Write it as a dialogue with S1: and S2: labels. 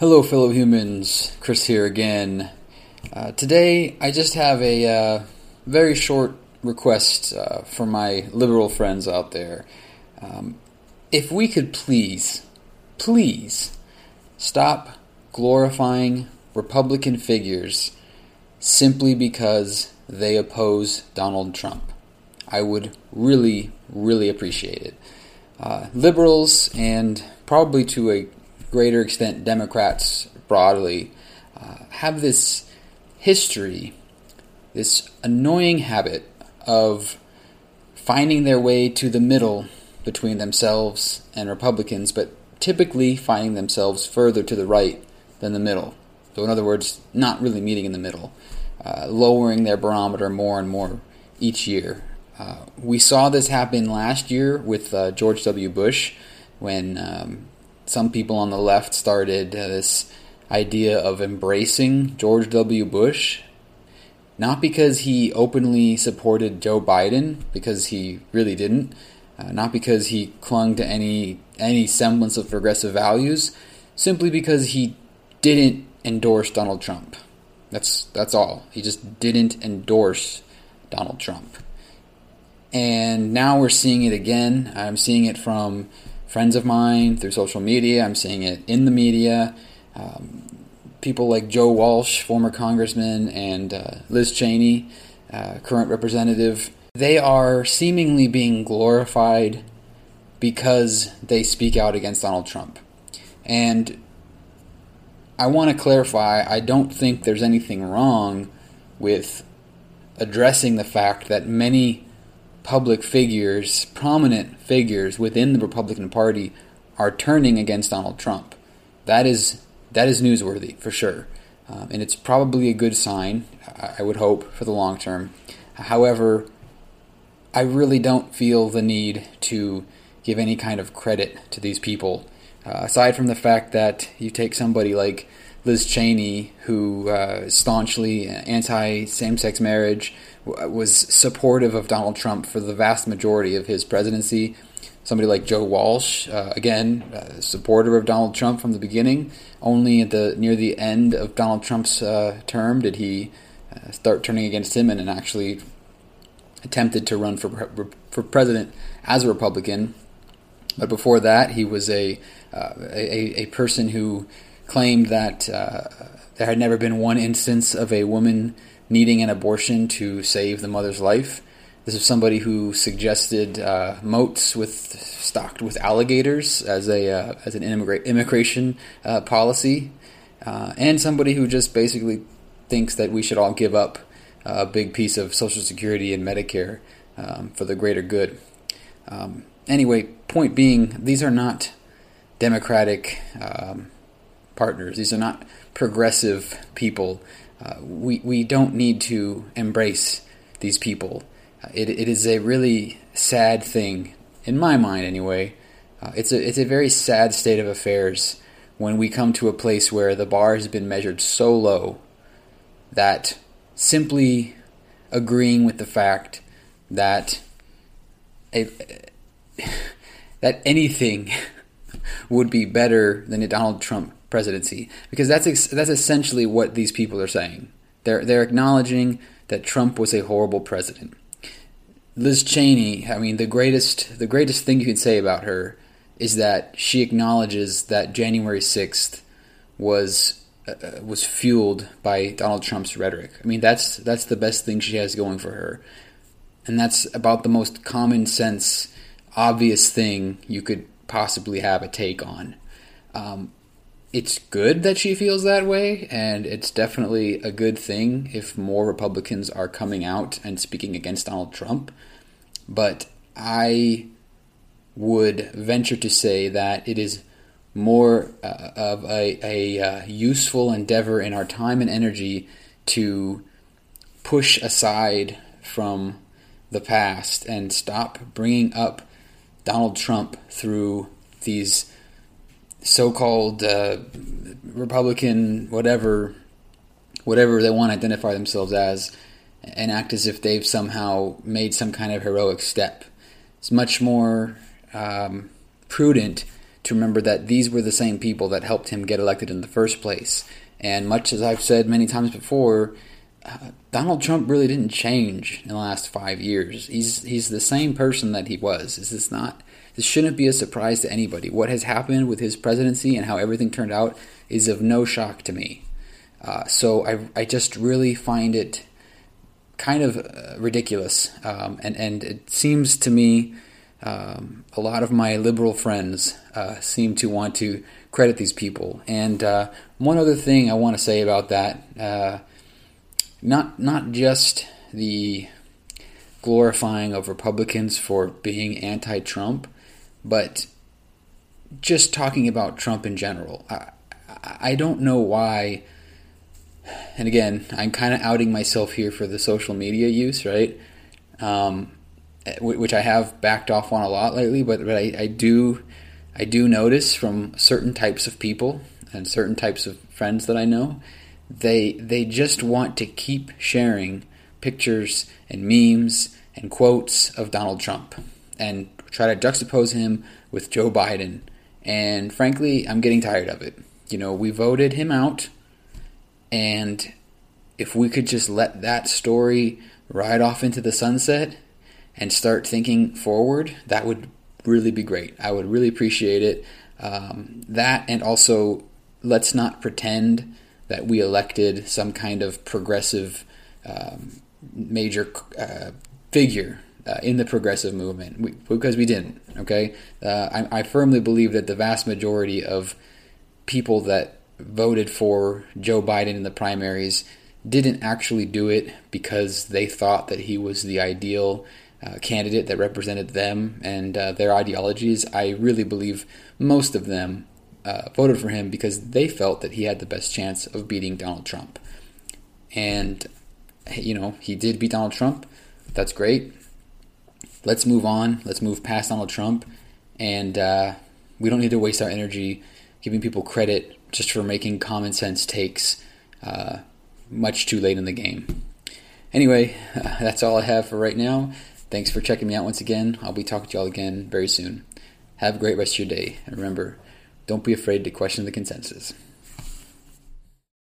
S1: Hello, fellow humans. Chris here again. Uh, today, I just have a uh, very short request uh, for my liberal friends out there. Um, if we could please, please stop glorifying Republican figures simply because they oppose Donald Trump. I would really, really appreciate it. Uh, liberals and probably to a greater extent Democrats broadly uh, have this history, this annoying habit of finding their way to the middle between themselves and Republicans, but typically finding themselves further to the right than the middle. So, in other words, not really meeting in the middle, uh, lowering their barometer more and more each year. Uh, we saw this happen last year with uh, George W. Bush when um, some people on the left started uh, this idea of embracing George W. Bush, not because he openly supported Joe Biden, because he really didn't, uh, not because he clung to any any semblance of progressive values, simply because he didn't endorse Donald Trump. That's that's all. He just didn't endorse Donald Trump. And now we're seeing it again. I'm seeing it from friends of mine through social media. I'm seeing it in the media. Um, people like Joe Walsh, former congressman, and uh, Liz Cheney, uh, current representative, they are seemingly being glorified because they speak out against Donald Trump. And I want to clarify I don't think there's anything wrong with addressing the fact that many public figures, prominent figures within the Republican Party, are turning against Donald Trump. That is that is newsworthy for sure, um, and it's probably a good sign. I would hope for the long term. However, I really don't feel the need to give any kind of credit to these people, uh, aside from the fact that you take somebody like Liz Cheney, who uh, staunchly anti same-sex marriage was supportive of Donald Trump for the vast majority of his presidency. Somebody like Joe Walsh, uh, again, uh, supporter of Donald Trump from the beginning. Only at the near the end of Donald Trump's uh, term did he uh, start turning against him and, and actually attempted to run for for president as a Republican. But before that, he was a uh, a, a person who claimed that uh, there had never been one instance of a woman needing an abortion to save the mother's life. This is somebody who suggested uh, moats with stocked with alligators as a uh, as an immigra- immigration uh, policy, uh, and somebody who just basically thinks that we should all give up a big piece of Social Security and Medicare um, for the greater good. Um, anyway, point being, these are not democratic um, partners. These are not progressive people uh, we, we don't need to embrace these people. Uh, it, it is a really sad thing, in my mind anyway. Uh, it's, a, it's a very sad state of affairs when we come to a place where the bar has been measured so low that simply agreeing with the fact that a, that anything would be better than a Donald Trump presidency because that's ex- that's essentially what these people are saying. They're they're acknowledging that Trump was a horrible president. Liz Cheney, I mean, the greatest the greatest thing you can say about her is that she acknowledges that January sixth was uh, uh, was fueled by Donald Trump's rhetoric. I mean, that's that's the best thing she has going for her, and that's about the most common sense, obvious thing you could possibly have a take on. Um, it's good that she feels that way, and it's definitely a good thing if more Republicans are coming out and speaking against Donald Trump. But I would venture to say that it is more uh, of a, a uh, useful endeavor in our time and energy to push aside from the past and stop bringing up Donald Trump through these so-called uh, Republican, whatever, whatever they want to identify themselves as, and act as if they've somehow made some kind of heroic step. It's much more um, prudent to remember that these were the same people that helped him get elected in the first place. And much as I've said many times before, Donald Trump really didn't change in the last five years. He's he's the same person that he was. This is not. This shouldn't be a surprise to anybody. What has happened with his presidency and how everything turned out is of no shock to me. Uh, so I I just really find it kind of uh, ridiculous, um, and and it seems to me um, a lot of my liberal friends uh, seem to want to credit these people. And uh, one other thing I want to say about that, uh, not not just the glorifying of Republicans for being anti-Trump, but just talking about Trump in general. I, I don't know why. And again, I'm kind of outing myself here for the social media use, right? Um, which I have backed off on a lot lately, but, but I, I do I do notice from certain types of people and certain types of friends that I know, they they just want to keep sharing pictures and memes and quotes of Donald Trump and try to juxtapose him with Joe Biden. And frankly, I'm getting tired of it. You know, we voted him out, and if we could just let that story ride off into the sunset and start thinking forward, that would really be great. I would really appreciate it. Um, that and also, let's not pretend that we elected some kind of progressive um, major uh, figure uh, in the progressive movement we, because we didn't. Okay, uh, I, I, firmly believe that the vast majority of people that voted for Joe Biden in the primaries didn't actually do it because they thought that he was the ideal uh, candidate that represented them and uh, their ideologies. I really believe most of them uh, voted for him because they felt that he had the best chance of beating Donald Trump. And, you know, he did beat Donald Trump. That's great. Let's move on. Let's move past Donald Trump. And uh, we don't need to waste our energy giving people credit just for making common sense takes uh, much too late in the game. Anyway, that's all I have for right now. Thanks for checking me out once again. I'll be talking to y'all again very soon. Have a great rest of your day. And remember, don't be afraid to question the consensus.